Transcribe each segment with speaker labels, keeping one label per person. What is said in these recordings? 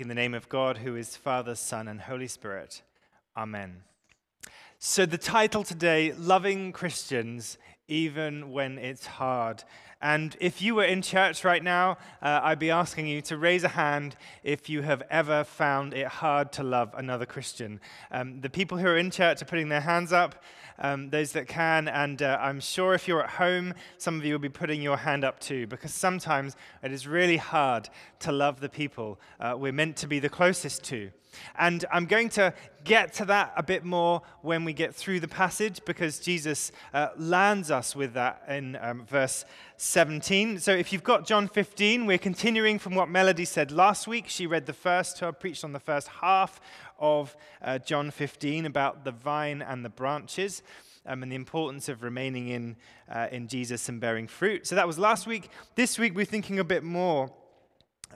Speaker 1: In the name of God, who is Father, Son, and Holy Spirit. Amen. So, the title today, Loving Christians Even When It's Hard. And if you were in church right now, uh, I'd be asking you to raise a hand if you have ever found it hard to love another Christian. Um, the people who are in church are putting their hands up, um, those that can. And uh, I'm sure if you're at home, some of you will be putting your hand up too, because sometimes it is really hard to love the people uh, we're meant to be the closest to. And I'm going to get to that a bit more when we get through the passage because Jesus uh, lands us with that in um, verse 17. So if you've got John 15, we're continuing from what Melody said last week. She read the first, I preached on the first half of uh, John 15 about the vine and the branches. Um, and the importance of remaining in, uh, in Jesus and bearing fruit. So that was last week. This week, we're thinking a bit more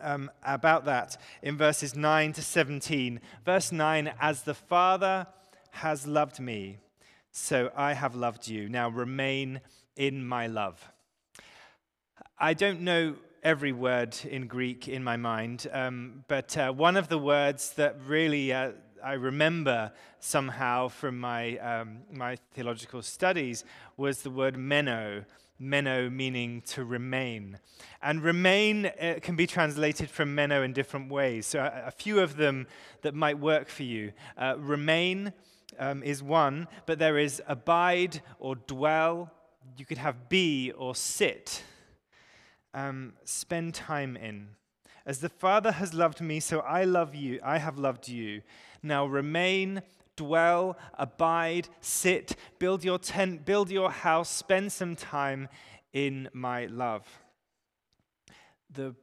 Speaker 1: um, about that in verses 9 to 17. Verse 9 As the Father has loved me, so I have loved you. Now remain in my love. I don't know every word in Greek in my mind, um, but uh, one of the words that really uh, I remember somehow from my, um, my theological studies was the word meno meno meaning to remain. And remain uh, can be translated from meno in different ways. So, a, a few of them that might work for you. Uh, remain um, is one, but there is abide or dwell. You could have be or sit. Um, spend time in. As the Father has loved me, so I love you. I have loved you. Now remain dwell, abide, sit, build your tent, build your house, spend some time in my love. The,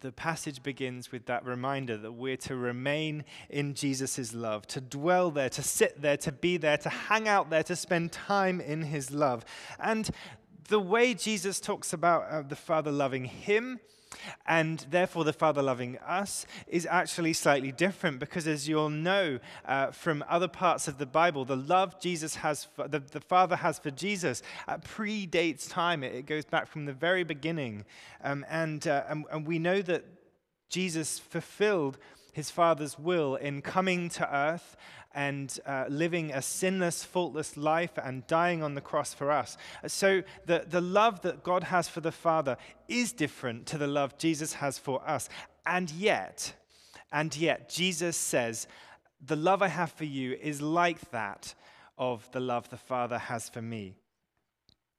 Speaker 1: the passage begins with that reminder that we're to remain in Jesus' love, to dwell there, to sit there, to be there, to hang out there, to spend time in his love. And the way Jesus talks about uh, the Father loving him, and therefore, the Father loving us is actually slightly different because, as you'll know uh, from other parts of the Bible, the love Jesus has, for, the, the Father has for Jesus uh, predates time. It, it, goes back from the very beginning. Um, and, uh, and, and we know that Jesus fulfilled his Father's will in coming to earth and uh, living a sinless, faultless life and dying on the cross for us. So, the, the love that God has for the Father is different to the love Jesus has for us. And yet, and yet, Jesus says, The love I have for you is like that of the love the Father has for me.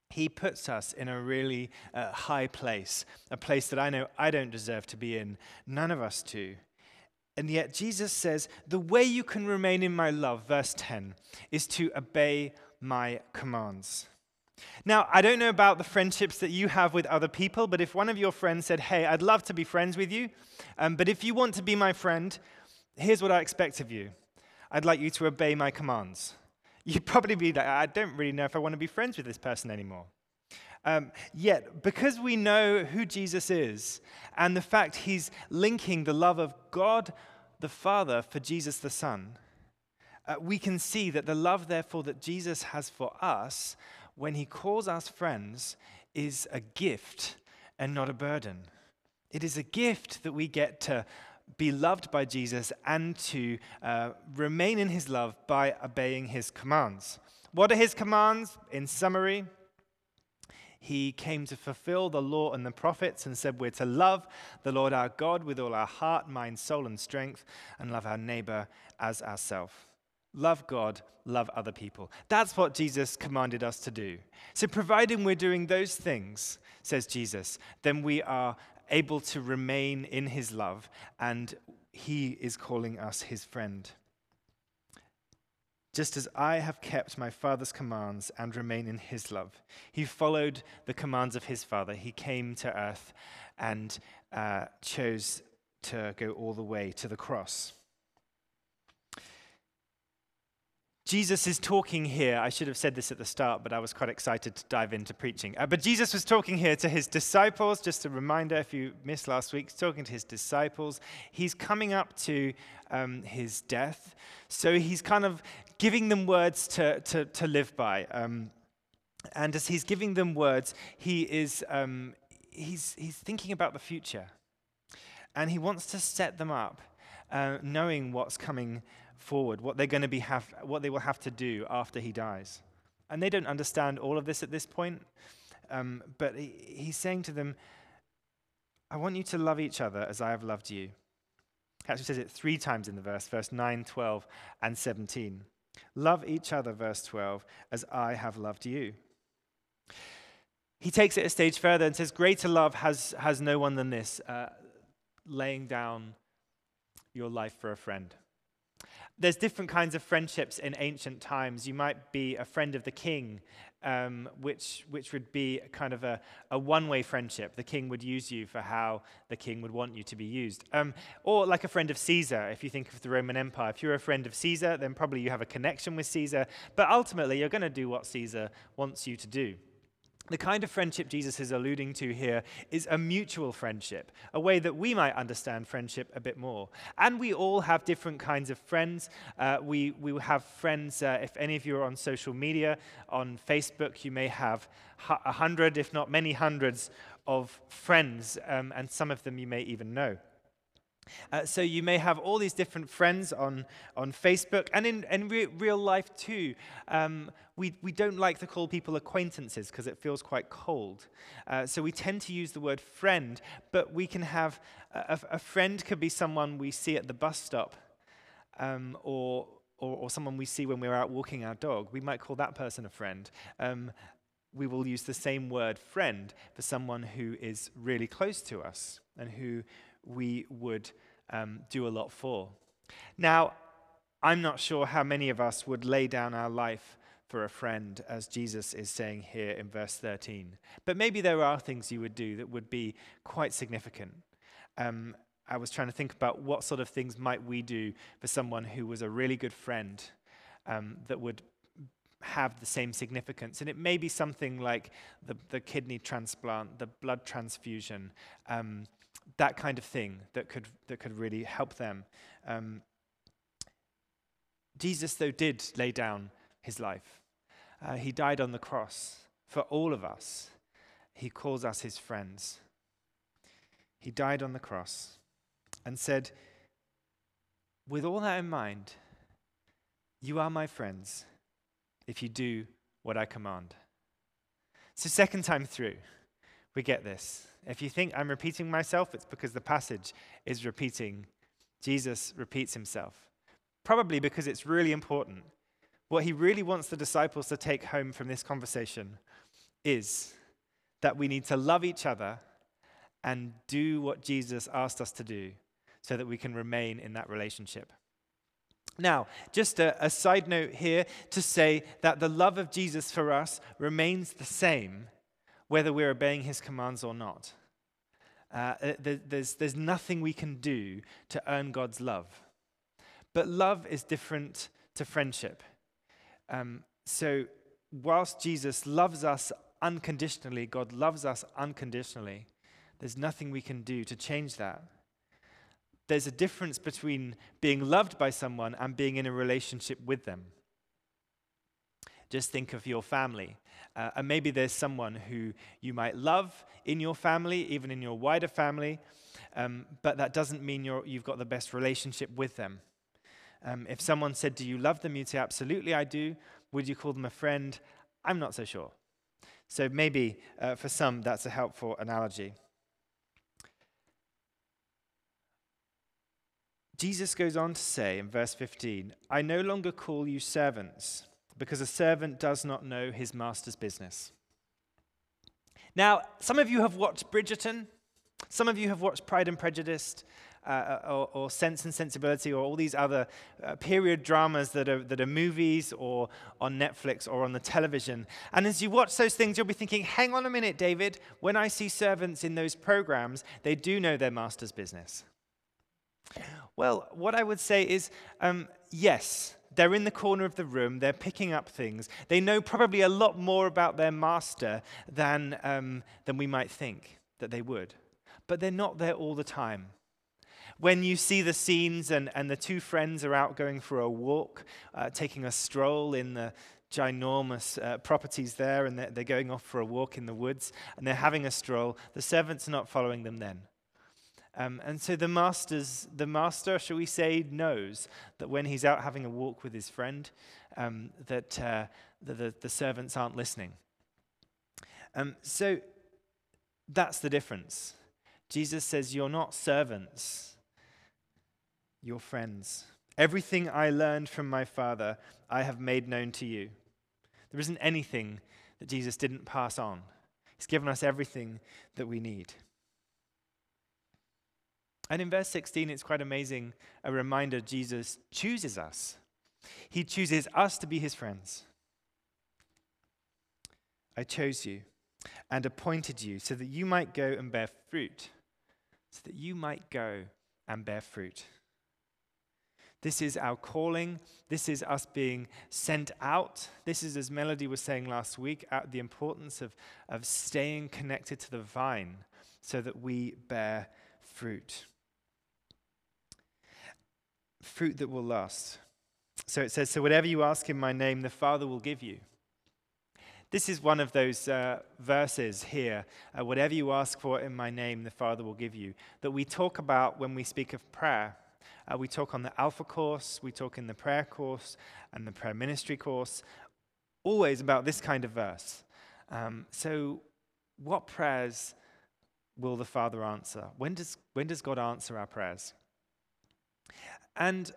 Speaker 1: He puts us in a really uh, high place, a place that I know I don't deserve to be in. None of us do. And yet, Jesus says, The way you can remain in my love, verse 10, is to obey my commands. Now, I don't know about the friendships that you have with other people, but if one of your friends said, Hey, I'd love to be friends with you, um, but if you want to be my friend, here's what I expect of you I'd like you to obey my commands. You'd probably be like, I don't really know if I want to be friends with this person anymore. Um, yet, because we know who Jesus is and the fact he's linking the love of God the Father for Jesus the Son, uh, we can see that the love, therefore, that Jesus has for us when he calls us friends is a gift and not a burden. It is a gift that we get to be loved by Jesus and to uh, remain in his love by obeying his commands. What are his commands? In summary, he came to fulfill the law and the prophets and said we're to love the Lord our God with all our heart, mind, soul, and strength, and love our neighbor as ourselves. Love God, love other people. That's what Jesus commanded us to do. So, providing we're doing those things, says Jesus, then we are able to remain in his love, and he is calling us his friend. Just as I have kept my Father's commands and remain in his love. He followed the commands of his Father. He came to earth and uh, chose to go all the way to the cross. Jesus is talking here. I should have said this at the start, but I was quite excited to dive into preaching. Uh, but Jesus was talking here to his disciples. Just a reminder if you missed last week, talking to his disciples. He's coming up to um, his death. So he's kind of giving them words to, to, to live by. Um, and as he's giving them words, he is um, he's, he's thinking about the future. And he wants to set them up uh, knowing what's coming forward, what they're going to be have, what they will have to do after he dies. And they don't understand all of this at this point, um, but he, he's saying to them, I want you to love each other as I have loved you. He actually says it three times in the verse, verse 9, 12, and 17. Love each other, verse 12, as I have loved you. He takes it a stage further and says, Greater love has, has no one than this, uh, laying down your life for a friend. There's different kinds of friendships in ancient times. You might be a friend of the king, um, which, which would be kind of a, a one way friendship. The king would use you for how the king would want you to be used. Um, or like a friend of Caesar, if you think of the Roman Empire. If you're a friend of Caesar, then probably you have a connection with Caesar, but ultimately you're going to do what Caesar wants you to do. The kind of friendship Jesus is alluding to here is a mutual friendship, a way that we might understand friendship a bit more. And we all have different kinds of friends. Uh, we, we have friends, uh, if any of you are on social media, on Facebook, you may have a hundred, if not many hundreds, of friends, um, and some of them you may even know. Uh, so you may have all these different friends on, on Facebook and in, in re- real life too. Um, we, we don't like to call people acquaintances because it feels quite cold. Uh, so we tend to use the word friend, but we can have a, a friend could be someone we see at the bus stop um, or, or, or, someone we see when we're out walking our dog. We might call that person a friend. Um, we will use the same word friend for someone who is really close to us and who we would um, do a lot for. Now, I'm not sure how many of us would lay down our life for a friend, as Jesus is saying here in verse 13. But maybe there are things you would do that would be quite significant. Um, I was trying to think about what sort of things might we do for someone who was a really good friend um, that would have the same significance. And it may be something like the, the kidney transplant, the blood transfusion, um, that kind of thing that could, that could really help them. Um, Jesus, though, did lay down his life. Uh, he died on the cross for all of us. He calls us his friends. He died on the cross and said, With all that in mind, you are my friends if you do what I command. So, second time through, we get this. If you think I'm repeating myself, it's because the passage is repeating. Jesus repeats himself. Probably because it's really important. What he really wants the disciples to take home from this conversation is that we need to love each other and do what Jesus asked us to do so that we can remain in that relationship. Now, just a, a, side note here to say that the love of Jesus for us remains the same whether we're obeying his commands or not. Uh, uh there's, there's nothing we can do to earn God's love. But love is different to friendship. Um, so, whilst Jesus loves us unconditionally, God loves us unconditionally, there's nothing we can do to change that. There's a difference between being loved by someone and being in a relationship with them. Just think of your family. Uh, and maybe there's someone who you might love in your family, even in your wider family, um, but that doesn't mean you have got the best relationship with them. Um, if someone said, Do you love them? You'd say, Absolutely, I do. Would you call them a friend? I'm not so sure. So maybe uh, for some, that's a helpful analogy. Jesus goes on to say in verse 15, I no longer call you servants because a servant does not know his master's business. Now, some of you have watched Bridgerton. Some of you have watched Pride and Prejudice. Uh, or, or, Sense and Sensibility, or all these other uh, period dramas that are, that are movies or on Netflix or on the television. And as you watch those things, you'll be thinking, hang on a minute, David, when I see servants in those programs, they do know their master's business. Well, what I would say is um, yes, they're in the corner of the room, they're picking up things. They know probably a lot more about their master than, um, than we might think that they would. But they're not there all the time. When you see the scenes and, and the two friends are out going for a walk, uh, taking a stroll in the ginormous uh, properties there, and they're, they're going off for a walk in the woods, and they're having a stroll, the servants are not following them then. Um, and so the master's, the master, shall we say, knows that when he's out having a walk with his friend, um, that, uh, the, the, the, servants aren't listening. Um, so that's the difference. Jesus says, You're not servants, you're friends. Everything I learned from my Father, I have made known to you. There isn't anything that Jesus didn't pass on. He's given us everything that we need. And in verse 16, it's quite amazing a reminder Jesus chooses us. He chooses us to be his friends. I chose you and appointed you so that you might go and bear fruit. So that you might go and bear fruit. This is our calling. This is us being sent out. This is, as Melody was saying last week, the importance of, of staying connected to the vine so that we bear fruit fruit that will last. So it says, So whatever you ask in my name, the Father will give you. This is one of those uh, verses here. Uh, whatever you ask for in my name, the Father will give you. That we talk about when we speak of prayer. Uh, we talk on the Alpha course, we talk in the prayer course and the prayer ministry course, always about this kind of verse. Um, so, what prayers will the Father answer? When does, when does God answer our prayers? And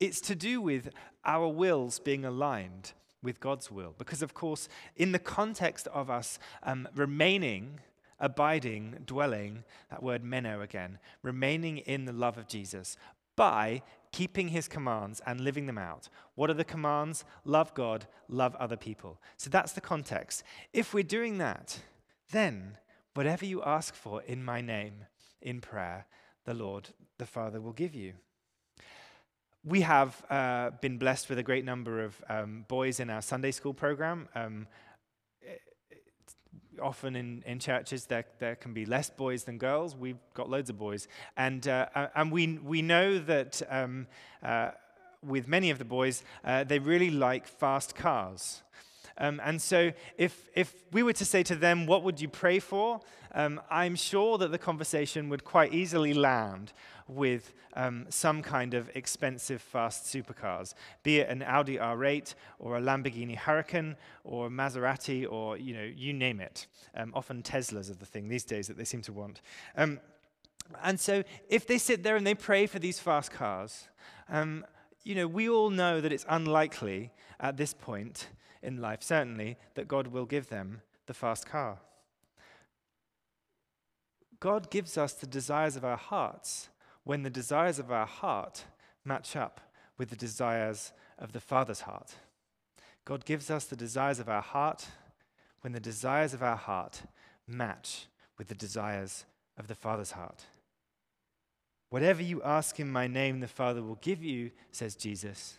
Speaker 1: it's to do with our wills being aligned with God's will. Because, of course, in the context of us um, remaining, abiding, dwelling, that word meno again, remaining in the love of Jesus by keeping his commands and living them out. What are the commands? Love God, love other people. So that's the context. If we're doing that, then whatever you ask for in my name, in prayer, the Lord, the Father, will give you we have uh, been blessed with a great number of um, boys in our Sunday school program. Um, often in, in churches there, there can be less boys than girls. We've got loads of boys. And, uh, and we, we know that um, uh, with many of the boys, uh, they really like fast cars. Um, and so, if, if we were to say to them, What would you pray for? Um, I'm sure that the conversation would quite easily land with um, some kind of expensive fast supercars, be it an Audi R8 or a Lamborghini Huracan or a Maserati or, you know, you name it. Um, often Teslas are the thing these days that they seem to want. Um, and so, if they sit there and they pray for these fast cars, um, you know, we all know that it's unlikely at this point in life, certainly, that God will give them the fast car. God gives us the desires of our hearts when the desires of our heart match up with the desires of the Father's heart. God gives us the desires of our heart when the desires of our heart match with the desires of the Father's heart. Whatever you ask in my name, the Father will give you, says Jesus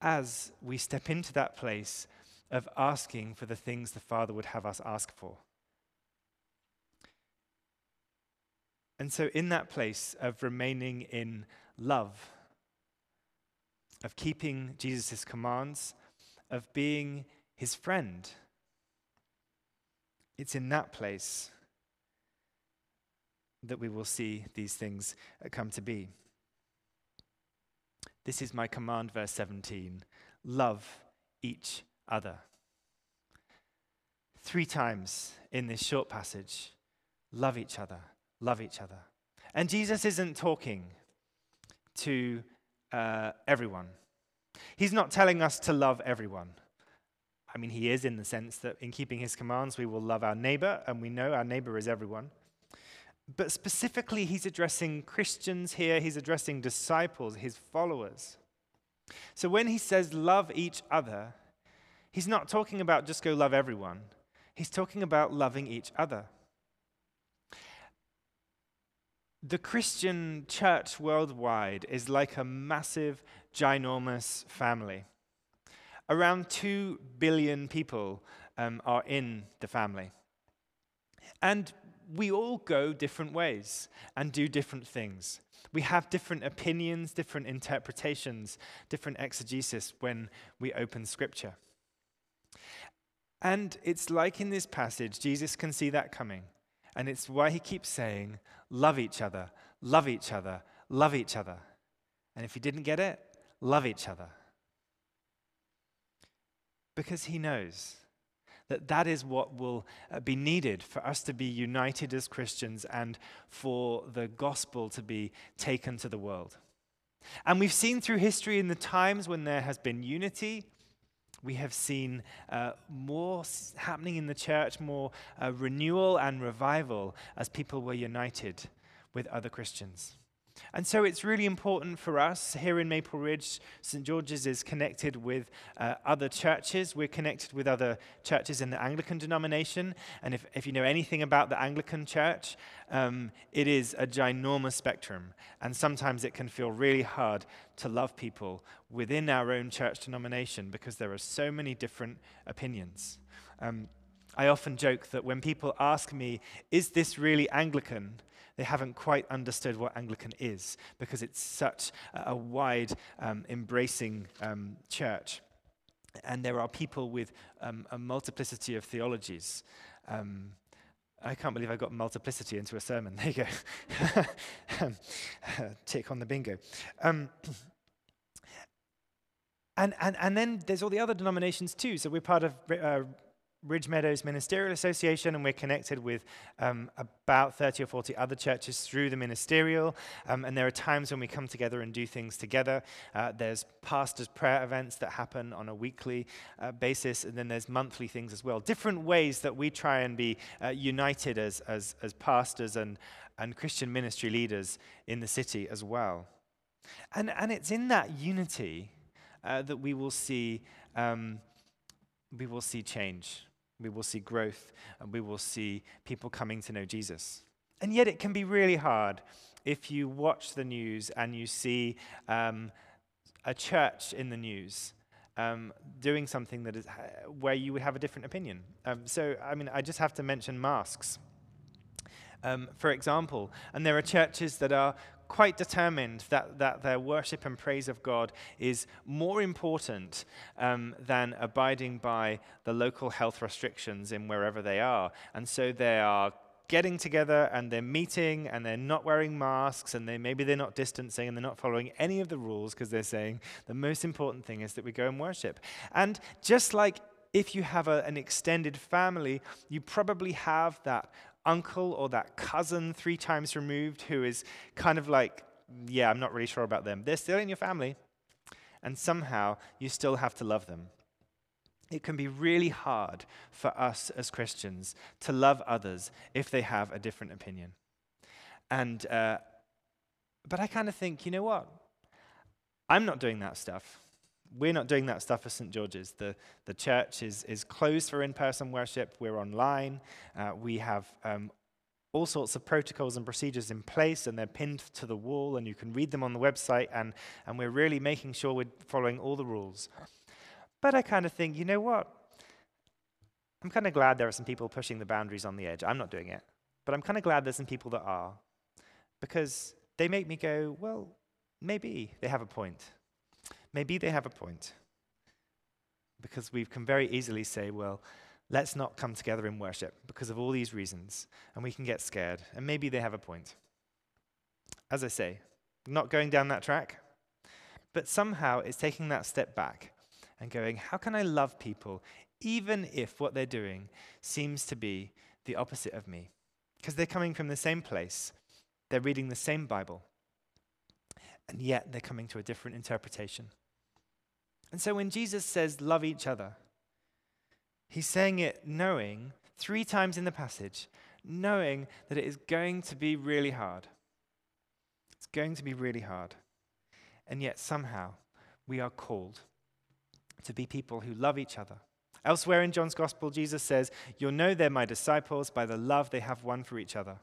Speaker 1: as we step into that place of asking for the things the Father would have us ask for. And so, in that place of remaining in love, of keeping Jesus' commands, of being his friend, it's in that place that we will see these things come to be. This is my command, verse 17 love each other. Three times in this short passage love each other, love each other. And Jesus isn't talking to uh, everyone, He's not telling us to love everyone. I mean, He is in the sense that in keeping His commands, we will love our neighbor, and we know our neighbor is everyone. But specifically, he's addressing Christians here, he's addressing disciples, his followers. So when he says love each other, he's not talking about just go love everyone, he's talking about loving each other. The Christian church worldwide is like a massive, ginormous family. Around 2 billion people um, are in the family. And we all go different ways and do different things. We have different opinions, different interpretations, different exegesis when we open scripture. And it's like in this passage, Jesus can see that coming. And it's why he keeps saying, love each other, love each other, love each other. And if you didn't get it, love each other. Because he knows that that is what will uh, be needed for us to be united as Christians and for the gospel to be taken to the world. And we've seen through history in the times when there has been unity, we have seen uh, more happening in the church, more uh, renewal and revival as people were united with other Christians. And so it's really important for us here in Maple Ridge. St. George's is connected with uh, other churches. We're connected with other churches in the Anglican denomination. And if, if you know anything about the Anglican church, um, it is a ginormous spectrum. And sometimes it can feel really hard to love people within our own church denomination because there are so many different opinions. Um, I often joke that when people ask me, is this really Anglican? They haven't quite understood what Anglican is because it's such a wide, um, embracing um, church. And there are people with um, a multiplicity of theologies. Um, I can't believe I got multiplicity into a sermon. There you go. Tick on the bingo. Um, and, and, and then there's all the other denominations too. So we're part of uh, Ridge Meadows Ministerial Association, and we're connected with um, about 30 or 40 other churches through the ministerial. Um, and there are times when we come together and do things together. Uh, there's pastors' prayer events that happen on a weekly uh, basis, and then there's monthly things as well. Different ways that we try and be uh, united as, as, as pastors and, and Christian ministry leaders in the city as well. And, and it's in that unity uh, that we will see. Um, we will see change we will see growth and we will see people coming to know Jesus. And yet, it can be really hard if you watch the news and you see um, a church in the news um, doing something that is uh, where you would have a different opinion. Um, so, I mean, I just have to mention masks. Um, for example, and there are churches that are quite determined that, that their worship and praise of God is more important um, than abiding by the local health restrictions in wherever they are. And so they are getting together and they're meeting and they're not wearing masks and they maybe they're not distancing and they're not following any of the rules because they're saying the most important thing is that we go and worship. And just like if you have a, an extended family, you probably have that uncle or that cousin three times removed who is kind of like, yeah, I'm not really sure about them. They're still in your family, and somehow you still have to love them. It can be really hard for us as Christians to love others if they have a different opinion. And, uh, but I kind of think, you know what? I'm not doing that stuff. We're not doing that stuff at St. George's. The, the church is, is closed for in person worship. We're online. Uh, we have um, all sorts of protocols and procedures in place, and they're pinned to the wall, and you can read them on the website. And, and we're really making sure we're following all the rules. But I kind of think, you know what? I'm kind of glad there are some people pushing the boundaries on the edge. I'm not doing it. But I'm kind of glad there's some people that are. Because they make me go, well, maybe they have a point. Maybe they have a point. Because we can very easily say, well, let's not come together in worship because of all these reasons. And we can get scared. And maybe they have a point. As I say, not going down that track. But somehow it's taking that step back and going, how can I love people even if what they're doing seems to be the opposite of me? Because they're coming from the same place, they're reading the same Bible, and yet they're coming to a different interpretation. And so when Jesus says, love each other, he's saying it knowing, three times in the passage, knowing that it is going to be really hard. It's going to be really hard. And yet somehow we are called to be people who love each other. Elsewhere in John's Gospel, Jesus says, You'll know they're my disciples by the love they have one for each other.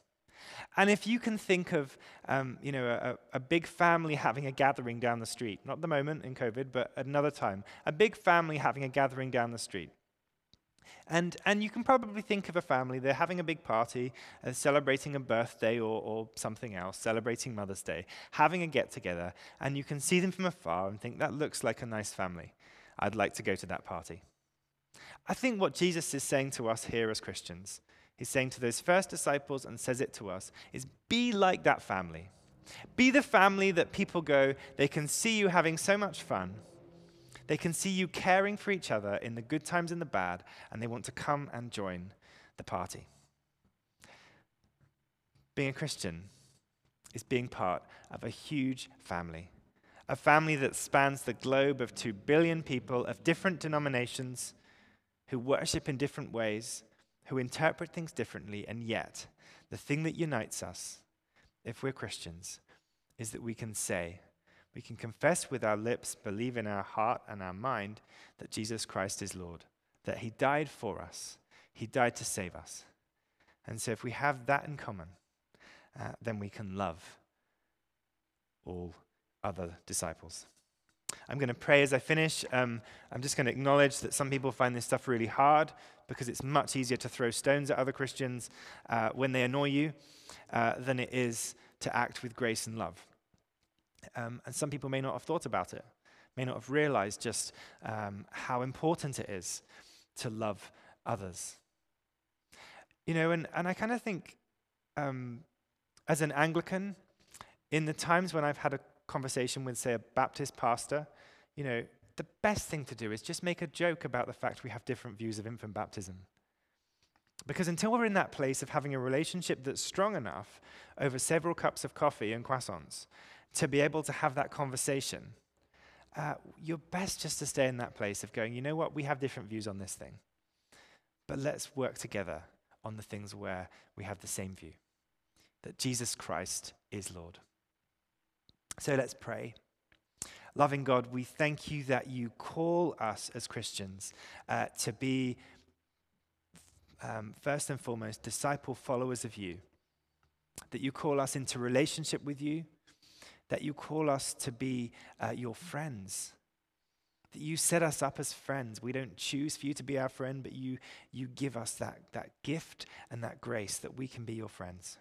Speaker 1: And if you can think of, um, you know, a, a, big family having a gathering down the street, not the moment in COVID, but another time, a big family having a gathering down the street. And, and you can probably think of a family, they're having a big party, uh, celebrating a birthday or, or something else, celebrating Mother's Day, having a get together, and you can see them from afar and think, that looks like a nice family. I'd like to go to that party. I think what Jesus is saying to us here as Christians he's saying to those first disciples and says it to us, is be like that family. Be the family that people go, they can see you having so much fun. They can see you caring for each other in the good times and the bad, and they want to come and join the party. Being a Christian is being part of a huge family, a family that spans the globe of two billion people of different denominations who worship in different ways, who interpret things differently, and yet the thing that unites us, if we're Christians, is that we can say, we can confess with our lips, believe in our heart and our mind that Jesus Christ is Lord, that He died for us, He died to save us. And so if we have that in common, uh, then we can love all other disciples. I'm going to pray as I finish. Um, I'm just going to acknowledge that some people find this stuff really hard because it's much easier to throw stones at other Christians uh, when they annoy you uh, than it is to act with grace and love. Um, and some people may not have thought about it, may not have realized just um, how important it is to love others. You know, and, and I kind of think um, as an Anglican, in the times when I've had a conversation with, say, a Baptist pastor, you know, the best thing to do is just make a joke about the fact we have different views of infant baptism. Because until we're in that place of having a relationship that's strong enough over several cups of coffee and croissants to be able to have that conversation, uh, you're best just to stay in that place of going, you know what, we have different views on this thing. But let's work together on the things where we have the same view that Jesus Christ is Lord. So let's pray. Loving God, we thank you that you call us as Christians uh, to be, um, first and foremost, disciple followers of you. That you call us into relationship with you, that you call us to be uh, your friends, that you set us up as friends. We don't choose for you to be our friend, but you, you give us that, that gift and that grace that we can be your friends.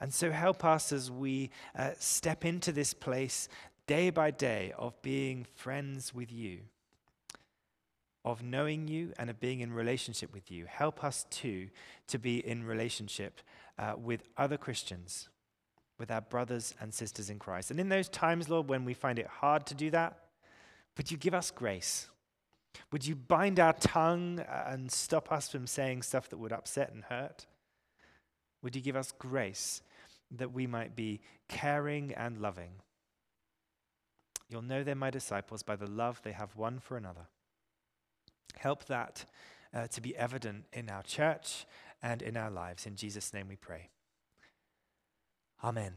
Speaker 1: And so help us as we uh, step into this place day by day of being friends with you, of knowing you and of being in relationship with you. Help us too to be in relationship uh, with other Christians, with our brothers and sisters in Christ. And in those times, Lord, when we find it hard to do that, would you give us grace? Would you bind our tongue uh, and stop us from saying stuff that would upset and hurt? Would you give us grace that we might be caring and loving? You'll know they're my disciples by the love they have one for another. Help that uh, to be evident in our church and in our lives. In Jesus' name we pray. Amen.